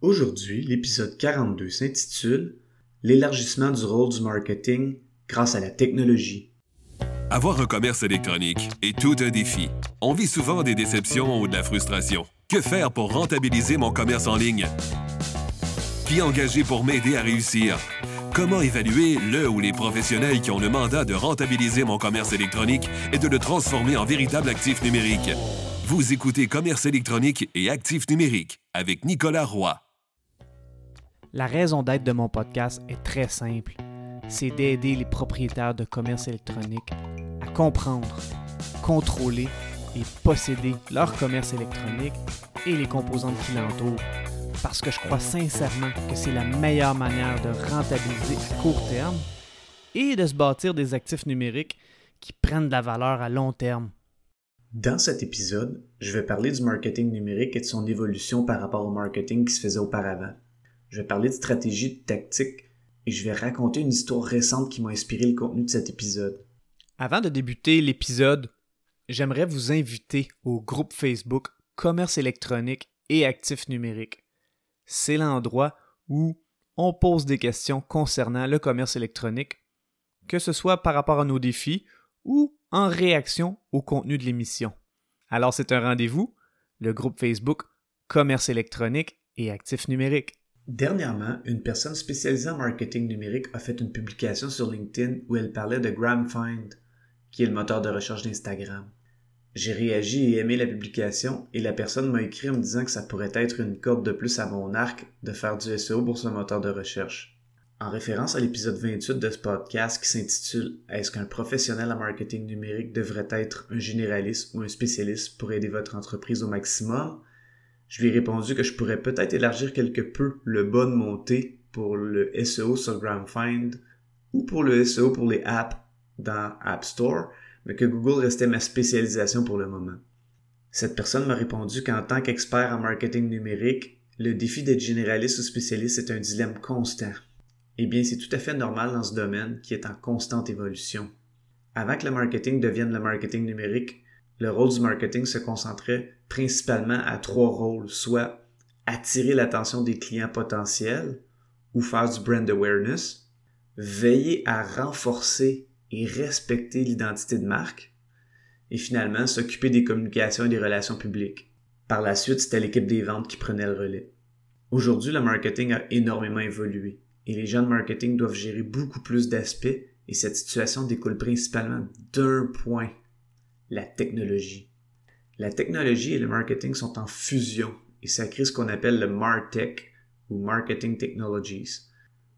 Aujourd'hui, l'épisode 42 s'intitule L'élargissement du rôle du marketing grâce à la technologie. Avoir un commerce électronique est tout un défi. On vit souvent des déceptions ou de la frustration. Que faire pour rentabiliser mon commerce en ligne? Qui engager pour m'aider à réussir? Comment évaluer le ou les professionnels qui ont le mandat de rentabiliser mon commerce électronique et de le transformer en véritable actif numérique? Vous écoutez Commerce électronique et actif numérique avec Nicolas Roy. La raison d'être de mon podcast est très simple. C'est d'aider les propriétaires de commerce électronique à comprendre, contrôler et posséder leur commerce électronique et les composantes qui l'entourent. Parce que je crois sincèrement que c'est la meilleure manière de rentabiliser à court terme et de se bâtir des actifs numériques qui prennent de la valeur à long terme. Dans cet épisode, je vais parler du marketing numérique et de son évolution par rapport au marketing qui se faisait auparavant. Je vais parler de stratégie, de tactique et je vais raconter une histoire récente qui m'a inspiré le contenu de cet épisode. Avant de débuter l'épisode, j'aimerais vous inviter au groupe Facebook Commerce électronique et actifs numériques. C'est l'endroit où on pose des questions concernant le commerce électronique, que ce soit par rapport à nos défis ou en réaction au contenu de l'émission. Alors c'est un rendez-vous, le groupe Facebook Commerce électronique et actifs numériques. Dernièrement, une personne spécialisée en marketing numérique a fait une publication sur LinkedIn où elle parlait de GramFind, qui est le moteur de recherche d'Instagram. J'ai réagi et aimé la publication et la personne m'a écrit en me disant que ça pourrait être une corde de plus à mon arc de faire du SEO pour ce moteur de recherche. En référence à l'épisode 28 de ce podcast qui s'intitule Est-ce qu'un professionnel en marketing numérique devrait être un généraliste ou un spécialiste pour aider votre entreprise au maximum? Je lui ai répondu que je pourrais peut-être élargir quelque peu le bas de montée pour le SEO sur GramFind ou pour le SEO pour les apps dans App Store, mais que Google restait ma spécialisation pour le moment. Cette personne m'a répondu qu'en tant qu'expert en marketing numérique, le défi d'être généraliste ou spécialiste est un dilemme constant. Eh bien, c'est tout à fait normal dans ce domaine qui est en constante évolution. Avant que le marketing devienne le marketing numérique, le rôle du marketing se concentrait principalement à trois rôles, soit attirer l'attention des clients potentiels ou faire du brand awareness, veiller à renforcer et respecter l'identité de marque, et finalement s'occuper des communications et des relations publiques. Par la suite, c'était l'équipe des ventes qui prenait le relais. Aujourd'hui, le marketing a énormément évolué et les gens de marketing doivent gérer beaucoup plus d'aspects et cette situation découle principalement d'un point, la technologie. La technologie et le marketing sont en fusion et ça crée ce qu'on appelle le MarTech ou Marketing Technologies.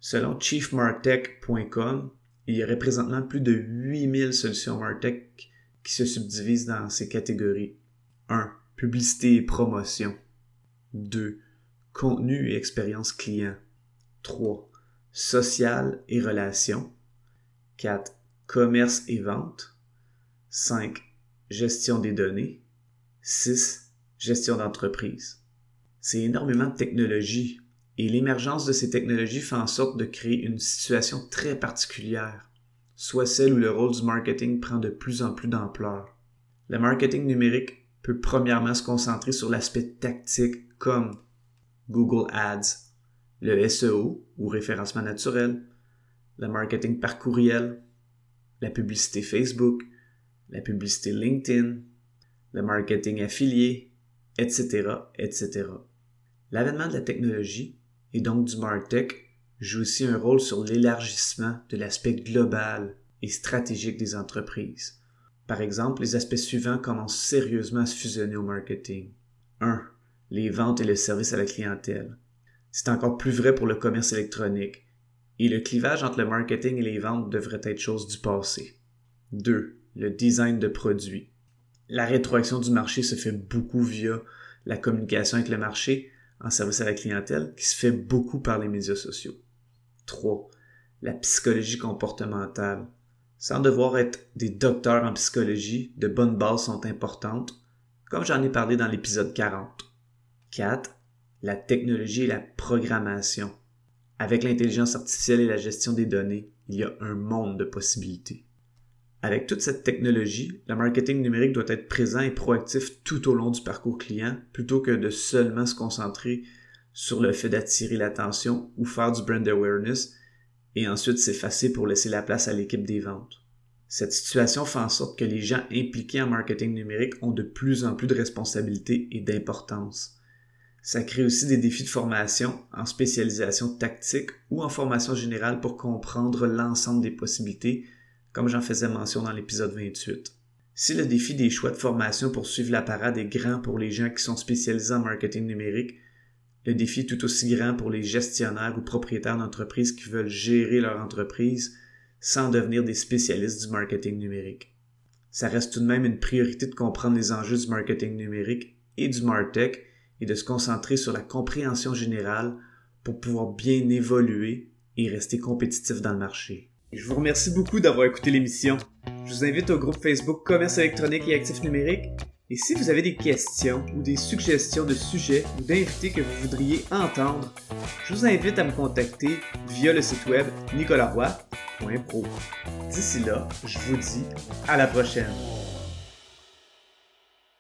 Selon chiefmartech.com, il y aurait présentement plus de 8000 solutions MarTech qui se subdivisent dans ces catégories. 1. Publicité et promotion. 2. Contenu et expérience client. 3 social et relations. 4. Commerce et vente. 5. Gestion des données. 6. Gestion d'entreprise. C'est énormément de technologies et l'émergence de ces technologies fait en sorte de créer une situation très particulière, soit celle où le rôle du marketing prend de plus en plus d'ampleur. Le marketing numérique peut premièrement se concentrer sur l'aspect tactique comme Google Ads, le SEO ou référencement naturel, le marketing par courriel, la publicité Facebook, la publicité LinkedIn, le marketing affilié, etc., etc. L'avènement de la technologie et donc du MarTech joue aussi un rôle sur l'élargissement de l'aspect global et stratégique des entreprises. Par exemple, les aspects suivants commencent sérieusement à se fusionner au marketing. 1. Les ventes et le service à la clientèle. C'est encore plus vrai pour le commerce électronique, et le clivage entre le marketing et les ventes devrait être chose du passé. 2. Le design de produits. La rétroaction du marché se fait beaucoup via la communication avec le marché en service à la clientèle, qui se fait beaucoup par les médias sociaux. 3. La psychologie comportementale. Sans devoir être des docteurs en psychologie, de bonnes bases sont importantes, comme j'en ai parlé dans l'épisode 40. 4 la technologie et la programmation. Avec l'intelligence artificielle et la gestion des données, il y a un monde de possibilités. Avec toute cette technologie, le marketing numérique doit être présent et proactif tout au long du parcours client plutôt que de seulement se concentrer sur le fait d'attirer l'attention ou faire du brand awareness et ensuite s'effacer pour laisser la place à l'équipe des ventes. Cette situation fait en sorte que les gens impliqués en marketing numérique ont de plus en plus de responsabilités et d'importance. Ça crée aussi des défis de formation en spécialisation tactique ou en formation générale pour comprendre l'ensemble des possibilités, comme j'en faisais mention dans l'épisode 28. Si le défi des choix de formation pour suivre la parade est grand pour les gens qui sont spécialisés en marketing numérique, le défi est tout aussi grand pour les gestionnaires ou propriétaires d'entreprises qui veulent gérer leur entreprise sans devenir des spécialistes du marketing numérique. Ça reste tout de même une priorité de comprendre les enjeux du marketing numérique et du MarTech et de se concentrer sur la compréhension générale pour pouvoir bien évoluer et rester compétitif dans le marché. Je vous remercie beaucoup d'avoir écouté l'émission. Je vous invite au groupe Facebook Commerce électronique et actifs numériques. Et si vous avez des questions ou des suggestions de sujets ou d'invités que vous voudriez entendre, je vous invite à me contacter via le site web nicolaroy.pro. D'ici là, je vous dis à la prochaine.